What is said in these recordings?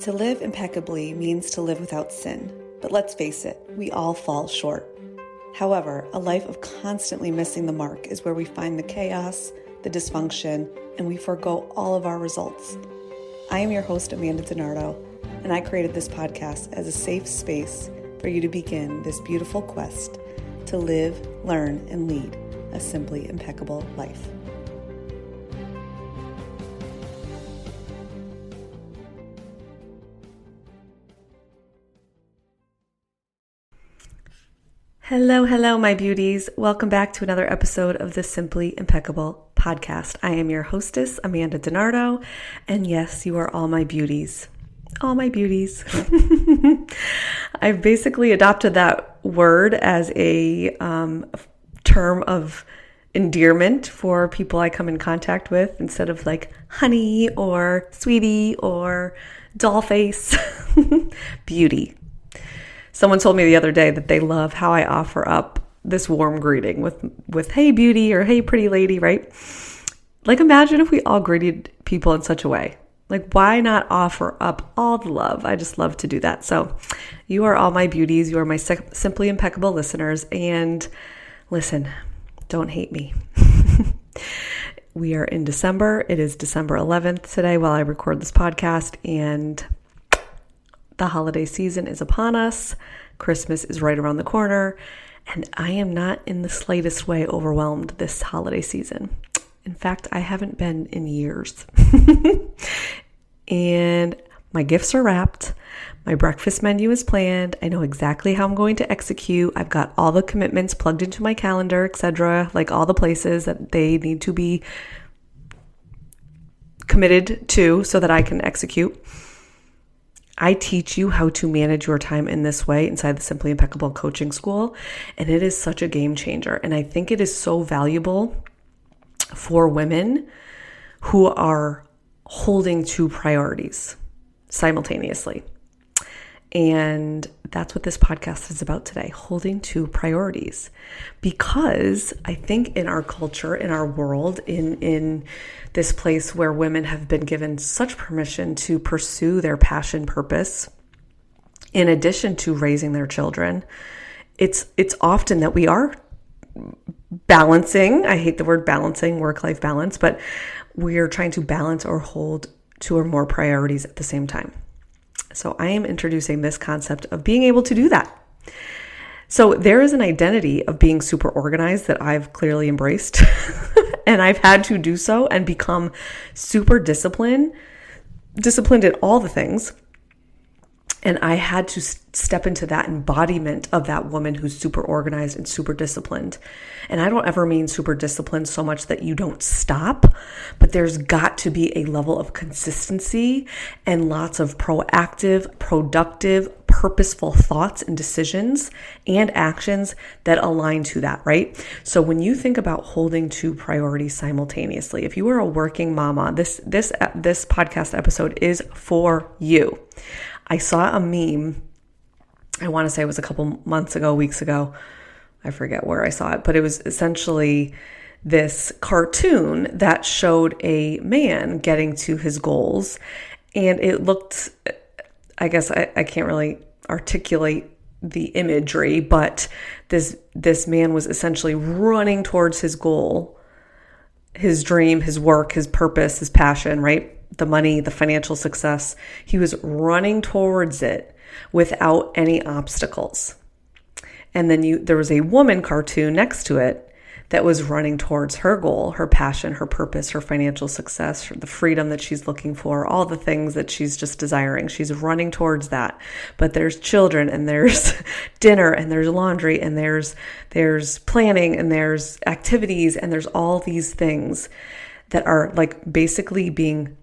To live impeccably means to live without sin, but let's face it, we all fall short. However, a life of constantly missing the mark is where we find the chaos, the dysfunction, and we forego all of our results. I am your host, Amanda DiNardo, and I created this podcast as a safe space for you to begin this beautiful quest to live, learn, and lead a simply impeccable life. Hello, hello, my beauties. Welcome back to another episode of the Simply Impeccable podcast. I am your hostess, Amanda DiNardo, and yes, you are all my beauties. All my beauties. I've basically adopted that word as a um, term of endearment for people I come in contact with instead of like honey or sweetie or doll face. Beauty. Someone told me the other day that they love how I offer up this warm greeting with with hey beauty or hey pretty lady, right? Like imagine if we all greeted people in such a way. Like why not offer up all the love? I just love to do that. So, you are all my beauties, you are my simply impeccable listeners and listen, don't hate me. we are in December. It is December 11th today while I record this podcast and the holiday season is upon us, Christmas is right around the corner, and I am not in the slightest way overwhelmed this holiday season. In fact, I haven't been in years. and my gifts are wrapped. My breakfast menu is planned. I know exactly how I'm going to execute. I've got all the commitments plugged into my calendar, etc., like all the places that they need to be committed to so that I can execute. I teach you how to manage your time in this way inside the Simply Impeccable Coaching School. And it is such a game changer. And I think it is so valuable for women who are holding two priorities simultaneously. And that's what this podcast is about today holding two priorities. Because I think in our culture, in our world, in, in this place where women have been given such permission to pursue their passion purpose, in addition to raising their children, it's it's often that we are balancing. I hate the word balancing, work life balance, but we are trying to balance or hold two or more priorities at the same time. So I am introducing this concept of being able to do that. So there is an identity of being super organized that I've clearly embraced. and I've had to do so and become super disciplined, disciplined at all the things. And I had to step into that embodiment of that woman who's super organized and super disciplined. And I don't ever mean super disciplined so much that you don't stop, but there's got to be a level of consistency and lots of proactive, productive, purposeful thoughts and decisions and actions that align to that, right? So when you think about holding two priorities simultaneously, if you are a working mama, this this uh, this podcast episode is for you. I saw a meme I want to say it was a couple months ago, weeks ago. I forget where I saw it, but it was essentially this cartoon that showed a man getting to his goals. And it looked, I guess I, I can't really articulate the imagery, but this this man was essentially running towards his goal, his dream, his work, his purpose, his passion, right? The money, the financial success. He was running towards it without any obstacles. And then you there was a woman cartoon next to it that was running towards her goal, her passion, her purpose, her financial success, the freedom that she's looking for, all the things that she's just desiring. She's running towards that. But there's children and there's dinner and there's laundry and there's there's planning and there's activities and there's all these things that are like basically being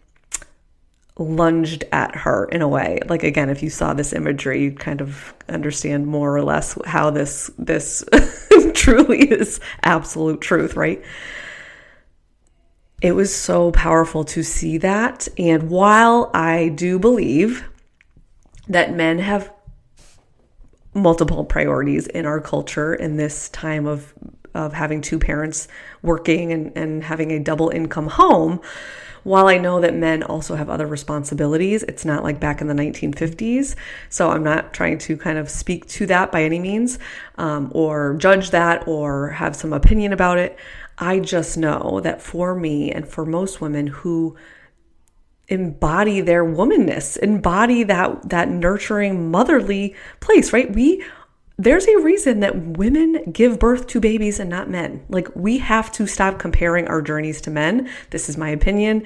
lunged at her in a way. Like again, if you saw this imagery, you'd kind of understand more or less how this this truly is absolute truth, right? It was so powerful to see that. And while I do believe that men have multiple priorities in our culture in this time of of having two parents working and, and having a double income home, while I know that men also have other responsibilities, it's not like back in the 1950s. So I'm not trying to kind of speak to that by any means um, or judge that or have some opinion about it. I just know that for me and for most women who embody their womanness, embody that that nurturing motherly place, right? We there's a reason that women give birth to babies and not men. Like we have to stop comparing our journeys to men. This is my opinion.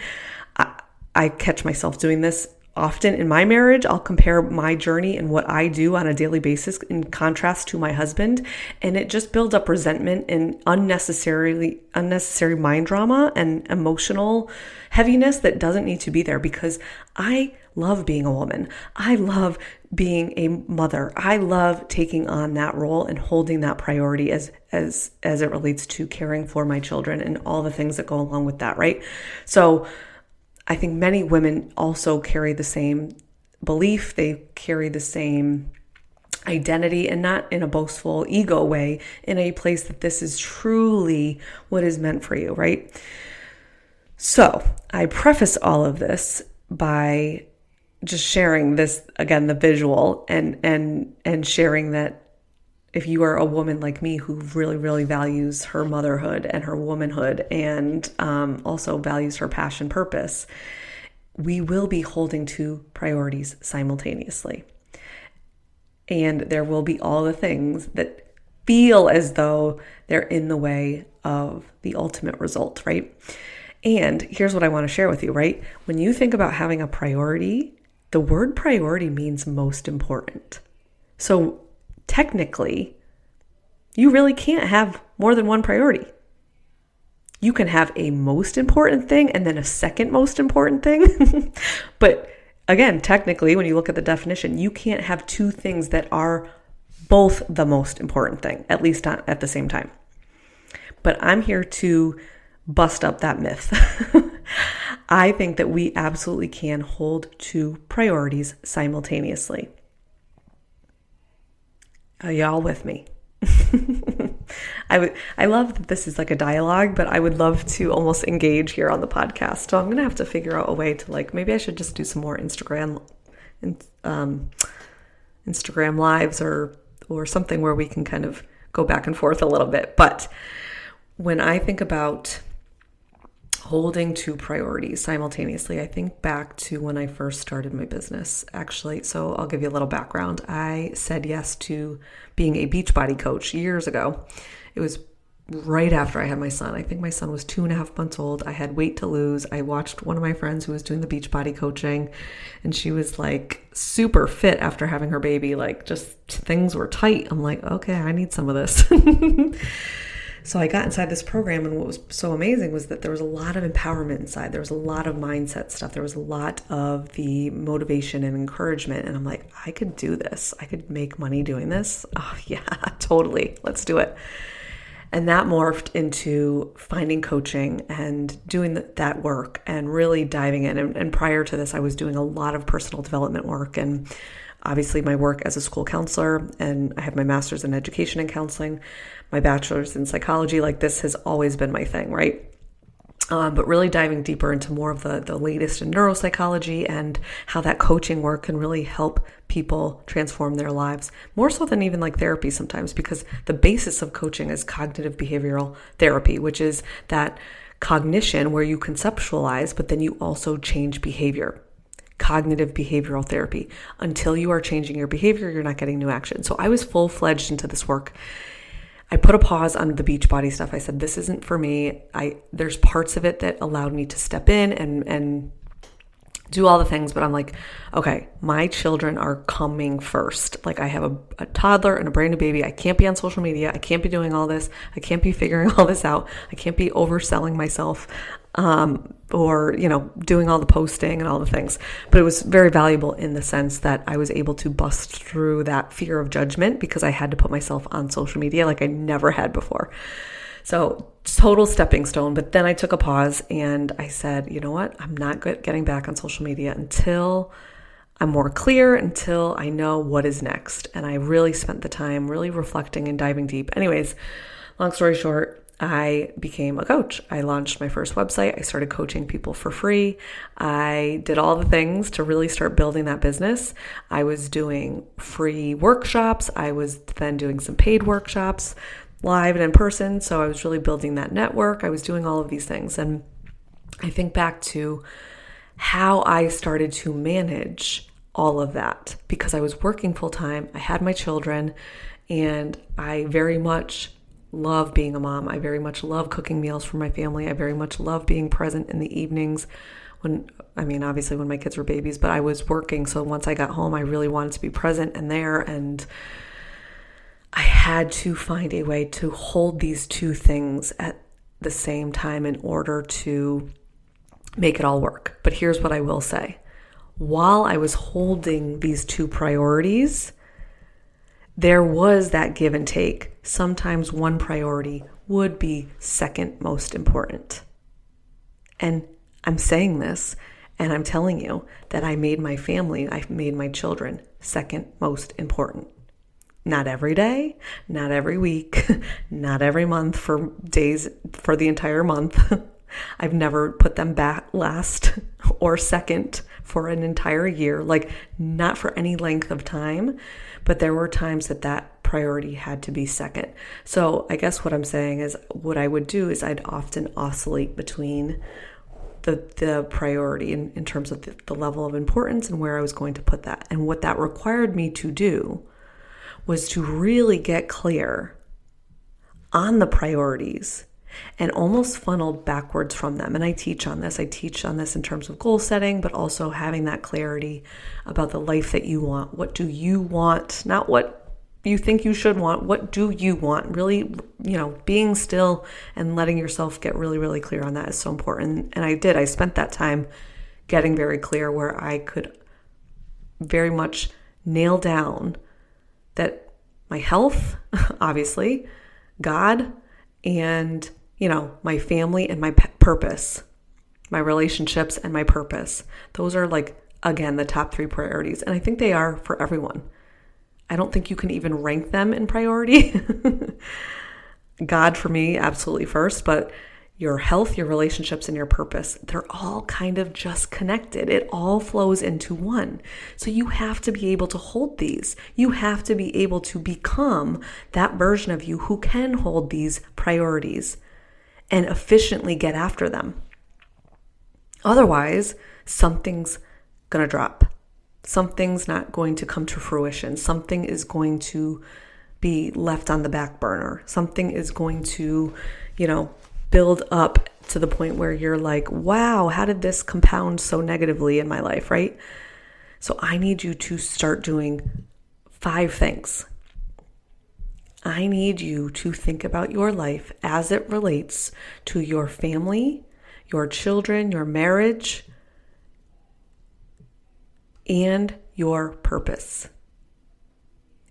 I, I catch myself doing this often in my marriage i'll compare my journey and what i do on a daily basis in contrast to my husband. And it just builds up resentment and unnecessarily unnecessary mind drama and emotional heaviness that doesn't need to be there because i love being a woman. I love being a mother. I love taking on that role and holding that priority as as as it relates to caring for my children and all the things that go along with that right? So I think many women also carry the same belief, they carry the same identity and not in a boastful ego way, in a place that this is truly what is meant for you, right? So I preface all of this by just sharing this again the visual and and and sharing that if you are a woman like me who really, really values her motherhood and her womanhood and um, also values her passion purpose, we will be holding two priorities simultaneously. And there will be all the things that feel as though they're in the way of the ultimate result, right? And here's what I want to share with you, right? When you think about having a priority, the word priority means most important. So technically, you really can't have more than one priority. You can have a most important thing and then a second most important thing. but again, technically, when you look at the definition, you can't have two things that are both the most important thing, at least at the same time. But I'm here to bust up that myth. I think that we absolutely can hold two priorities simultaneously. Are y'all with me? I would I love that this is like a dialogue, but I would love to almost engage here on the podcast. So I'm gonna have to figure out a way to like maybe I should just do some more Instagram um, Instagram lives or or something where we can kind of go back and forth a little bit. But when I think about holding two priorities simultaneously. I think back to when I first started my business, actually. So I'll give you a little background. I said yes to being a Beachbody coach years ago. It was right after I had my son. I think my son was two and a half months old. I had weight to lose. I watched one of my friends who was doing the Beachbody coaching, and she was like super fit after having her baby. Like, just things were tight. I'm like, okay, I need some of this. So I got inside this program, and what was so amazing was that there was a lot of empowerment inside. There was a lot of mindset stuff. There was a lot of the motivation and encouragement. And I'm like, I could do this. I could make money doing this. Oh, yeah, totally. Let's do it. And that morphed into finding coaching and doing that work and really diving in. And, and prior to this, I was doing a lot of personal development work and obviously my work as a school counselor. And I have my master's in education and counseling my bachelor's in psychology. Like this has always been my thing, right? Um, but really diving deeper into more of the, the latest in neuropsychology and how that coaching work can really help people transform their lives more so than even like therapy sometimes because the basis of coaching is cognitive behavioral therapy which is that cognition where you conceptualize but then you also change behavior cognitive behavioral therapy until you are changing your behavior you're not getting new action so i was full-fledged into this work I put a pause on the Beachbody stuff. I said, this isn't for me. I there's parts of it that allowed me to step in and and do all the things, but I'm like, okay, my children are coming first. Like I have a, a, toddler and a brand new baby. I can't be on social media. I can't be doing all this. I can't be figuring all this out. I can't be overselling myself um, or you know doing all the posting and all the things. But it was very valuable in the sense that i was able to bust through that fear of judgment because i had to put myself on social media like i never had before. So total stepping stone. But then i took a pause and i said you know what? I'm not getting back on social media until i'm more clear until i know what is next. And i really spent the time really reflecting and diving deep. Anyways long story short I became a coach. I launched my first website. I started coaching people for free. I did all the things to really start building that business. I was doing free workshops. I was then doing some paid workshops, live and in person. So I was really building that network. I was doing all of these things. And I think back to how I started to manage all of that because I was working full time. I had my children, and I very much love being a mom. I very much love cooking meals for my family. I very much love being present in the evenings when I mean obviously when my kids were babies, but I was working, so once I got home I really wanted to be present and there and I had to find a way to hold these two things at the same time in order to make it all work. But here's what I will say. While I was holding these two priorities, there was that give and take. Sometimes one priority would be second most important. And I'm saying this and I'm telling you that I made my family, I made my children second most important. Not every day, not every week, not every month for days for the entire month. I've never put them back last or second for an entire year, like not for any length of time but there were times that that priority had to be second. So I guess what I'm saying is what I would do is I'd often oscillate between the the priority in, in terms of the, the level of importance and where I was going to put that. And what that required me to do was to really get clear on the priorities and almost funneled backwards from them. And I teach on this. I teach on this in terms of goal setting, but also having that clarity about the life that you want. What do you want? Not what you think you should want. What do you want? Really, you know, being still and letting yourself get really, really clear on that is so important. And I did. I spent that time getting very clear where I could very much nail down that my health, obviously, God, and you know, my family and my purpose, my relationships and my purpose. Those are like, again, the top three priorities. And I think they are for everyone. I don't think you can even rank them in priority. God for me, absolutely first, but your health, your relationships, and your purpose, they're all kind of just connected. It all flows into one. So you have to be able to hold these. You have to be able to become that version of you who can hold these priorities and efficiently get after them. Otherwise, something's going to drop. Something's not going to come to fruition. Something is going to be left on the back burner. Something is going to, you know, build up to the point where you're like, wow, how did this compound so negatively in my life, right? So I need you to start doing five things I need you to think about your life as it relates to your family, your children, your marriage, and your purpose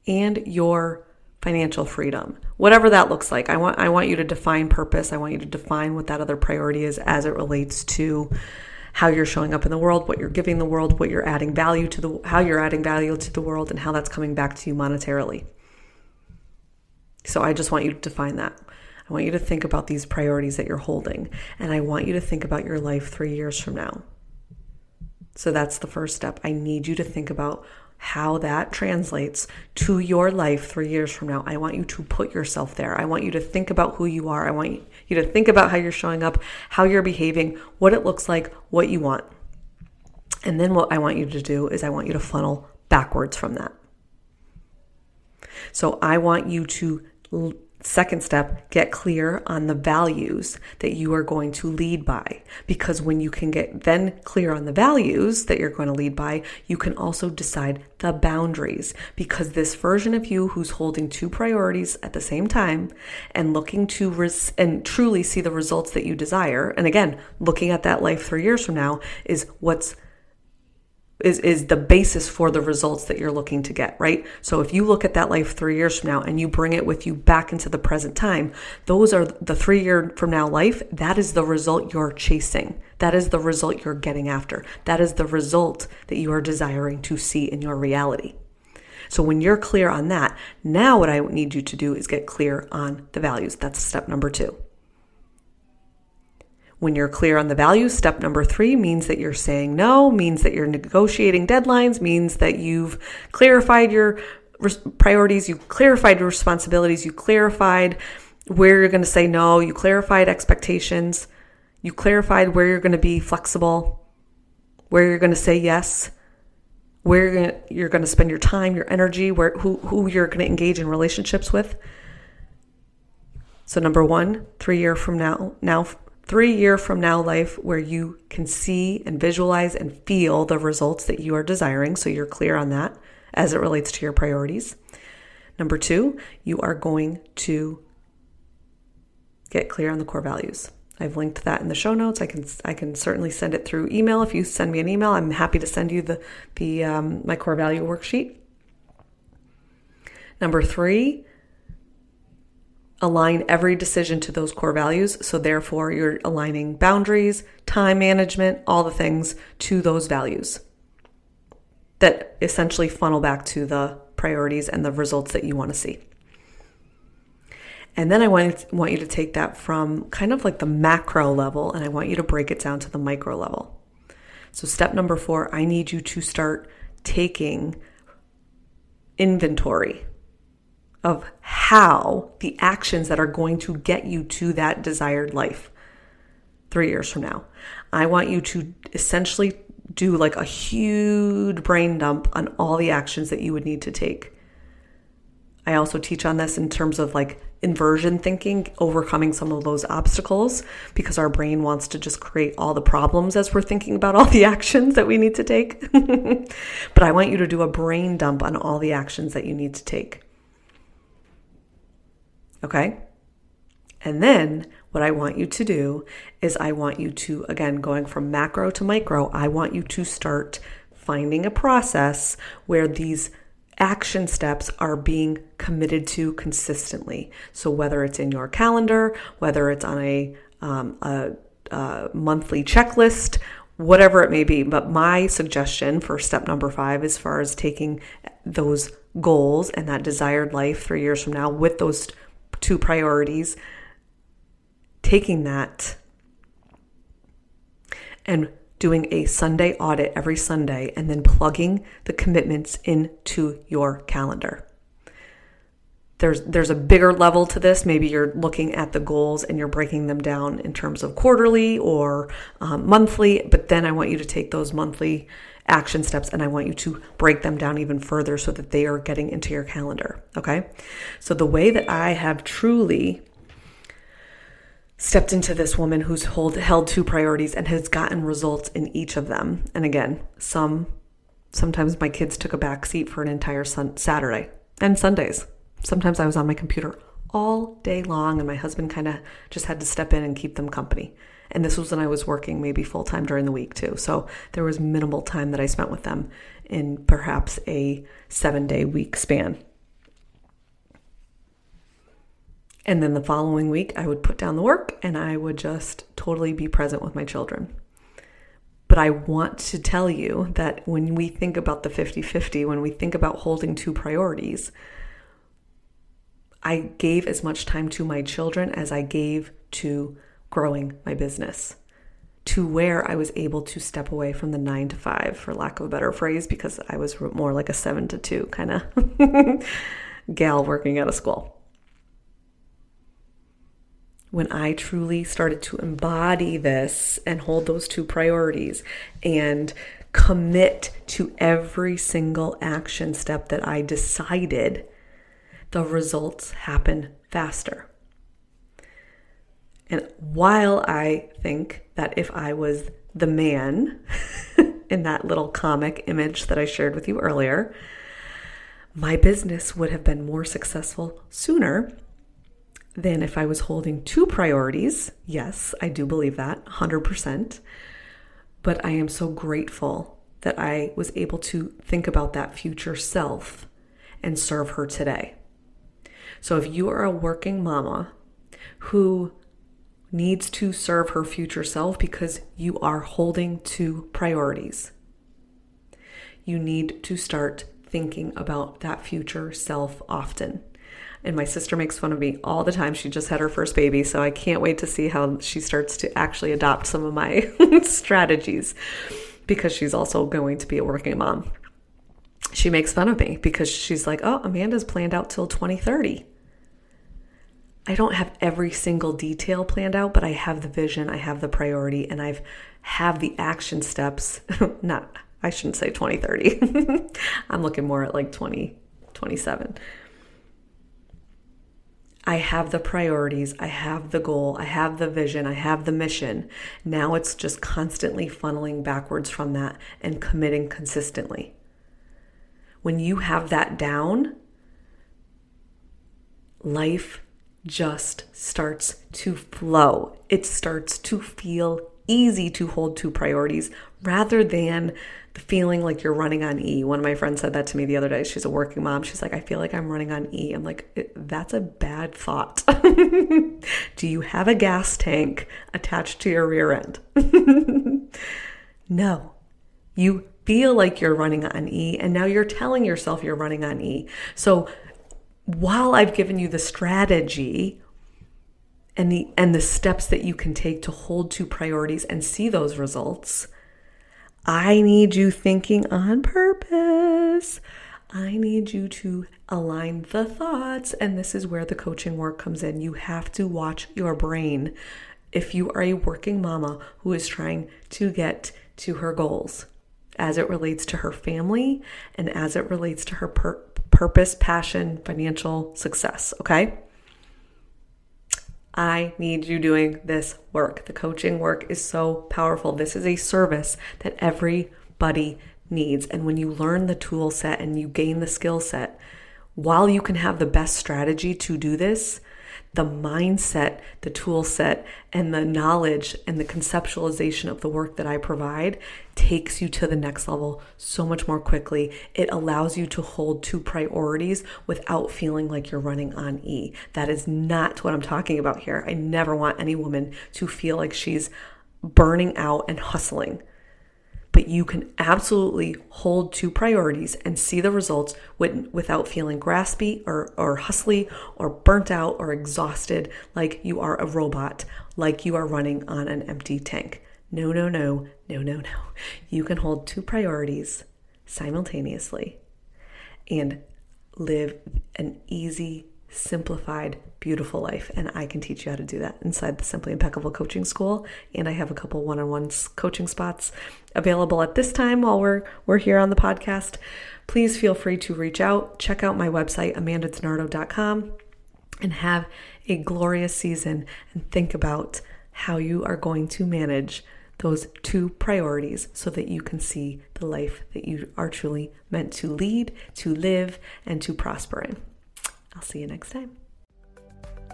and your financial freedom. Whatever that looks like. I want I want you to define purpose. I want you to define what that other priority is as it relates to how you're showing up in the world, what you're giving the world, what you're adding value to the how you're adding value to the world and how that's coming back to you monetarily. So I just want you to define that. I want you to think about these priorities that you're holding, and I want you to think about your life three years from now. So that's the first step. I need you to think about how that translates to your life three years from now. I want you to put yourself there. I want you to think about who you are. I want you to think about how you're showing up, how you're behaving, what it looks like, what you want. And then what I want you to do is I want you to funnel backwards from that. So I want you to Second step, get clear on the values that you are going to lead by. Because when you can get then clear on the values that you're going to lead by, you can also decide the boundaries. Because this version of you who's holding two priorities at the same time and looking to res- and truly see the results that you desire, and again, looking at that life three years from now is what's is is the basis for the results that you're looking to get, right? So if you look at that life 3 years from now and you bring it with you back into the present time, those are the 3 year from now life, that is the result you're chasing. That is the result you're getting after. That is the result that you are desiring to see in your reality. So when you're clear on that, now what I need you to do is get clear on the values. That's step number 2. When you're clear on the values, step number three means that you're saying no, means that you're negotiating deadlines, means that you've clarified your priorities, you clarified your responsibilities, you clarified where you're going to say no, you clarified expectations, you clarified where you're going to be flexible, where you're going to say yes, where you're going to, you're going to spend your time, your energy, where who who you're going to engage in relationships with. So number 1, 3 year from now, now 3 year from now life where you can see and visualize and feel the results that you are desiring so you're clear on that as it relates to your priorities. Number 2, you are going to get clear on the core values. I've linked that in the show notes. I can I can certainly send it through email. If you send me an email, I'm happy to send you the the um, my core value worksheet. Number three, align every decision to those core values. So therefore, you're aligning boundaries, time management, all the things to those values that essentially funnel back to the priorities and the results that you want to see. And then I want, want you to take that from kind of like the macro level and I want you to break it down to the micro level. So, step number four, I need you to start taking inventory of how the actions that are going to get you to that desired life three years from now. I want you to essentially do like a huge brain dump on all the actions that you would need to take. I also teach on this in terms of like inversion thinking, overcoming some of those obstacles because our brain wants to just create all the problems as we're thinking about all the actions that we need to take. but I want you to do a brain dump on all the actions that you need to take. Okay? And then what I want you to do is I want you to, again, going from macro to micro, I want you to start finding a process where these action steps are being committed to consistently. So whether it's in your calendar, whether it's on a, um, a, a monthly checklist, whatever it may be. But my suggestion for step number five, as far as taking those goals and that desired life three years from now with those two priorities, taking that and doing a Sunday audit every Sunday and then plugging the commitments into your calendar. There's there's a bigger level to this. Maybe you're looking at the goals and you're breaking them down in terms of quarterly or um, monthly. But then I want you to take those monthly action steps and I want you to break them down even further so that they are getting into your calendar. Okay. So the way that I have truly stepped into this woman who's hold, held two priorities and has gotten results in each of them. And again, some sometimes my kids took a back seat for an entire sun, Saturday and Sundays. Sometimes I was on my computer all day long and my husband kind of just had to step in and keep them company. And this was when I was working maybe full time during the week too. So there was minimal time that I spent with them in perhaps a 7-day week span. And then the following week, I would put down the work and I would just totally be present with my children. But I want to tell you that when we think about the 50 50, when we think about holding two priorities, I gave as much time to my children as I gave to growing my business, to where I was able to step away from the nine to five, for lack of a better phrase, because I was more like a seven to two kind of gal working out of school when I truly started to embody this and hold those two priorities and commit to every single action step that I decided, the results happen faster. And while I think that if I was the man in that little comic image that I shared with you earlier, my business would have been more successful sooner than if I was holding two priorities. Yes, I do believe that 100%. But I am so grateful that I was able to think about that future self and serve her today. So if you are a working mama who needs to serve her future self because you are holding two priorities, you need to start thinking about that future self often. And my sister makes fun of me all the time. She just had her first baby, so I can't wait to see how she starts to actually adopt some of my strategies because she's also going to be a working mom. She makes fun of me because she's like, oh, Amanda's planned out till 2030. I don't have every single detail planned out, but I have the vision, I have the priority, and I've have the action steps. Not, I shouldn't say 2030. I'm looking more at like 2027. I have the priorities, I have the goal, I have the vision, I have the mission. Now it's just constantly funneling backwards from that and committing consistently. When you have that down, life just starts to flow. It starts to feel easy to hold two priorities rather than the feeling like you're running on E. One of my friends said that to me the other day. She's a working mom. She's like, I feel like I'm running on E. I'm like, that's a bad thought. Do you have a gas tank attached to your rear end? no. You feel like you're running on E, and now you're telling yourself you're running on E. So while I've given you the strategy and the and the steps that you can take to hold two priorities and see those results, I need you thinking on purpose. I need you to align the thoughts. And this is where the coaching work comes in. You have to watch your brain if you are a working mama who is trying to get to her goals as it relates to her family and as it relates to her per- purpose, passion, financial success. Okay. I need you doing this work. The coaching work is so powerful. This is a service that everybody needs. And when you learn the tool set and you gain the skill set, while you can have the best strategy to do this, the mindset, the tool set, and the knowledge and the conceptualization of the work that I provide takes you to the next level so much more quickly. It allows you to hold two priorities without feeling like you're running on E. That is not what I'm talking about here. I never want any woman to feel like she's burning out and hustling but you can absolutely hold two priorities and see the results without feeling graspy or, or hustly or burnt out or exhausted like you are a robot, like you are running on an empty tank. No, no, no, no, no, no. You can hold two priorities simultaneously and live an easy, simplified, beautiful life. And I can teach you how to do that inside the Simply Impeccable Coaching School. And I have a couple one on one coaching spots available at this time while we're, we're here on the podcast. Please feel free to reach out. Check out my website, amandadinardo.com, and have a glorious season and think about how you are going to manage those two priorities so that you can see the life that you are truly meant to lead, to live, and to prosper in. I'll see you next time.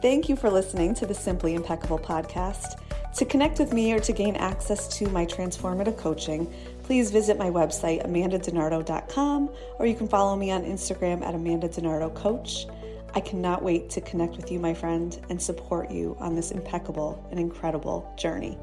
Thank you for listening to the Simply Impeccable podcast. To connect with me or to gain access to my transformative coaching, please visit my website, amandadinardo.com, or you can follow me on Instagram at Amanda Coach. I cannot wait to connect with you, my friend, and support you on this impeccable and incredible journey.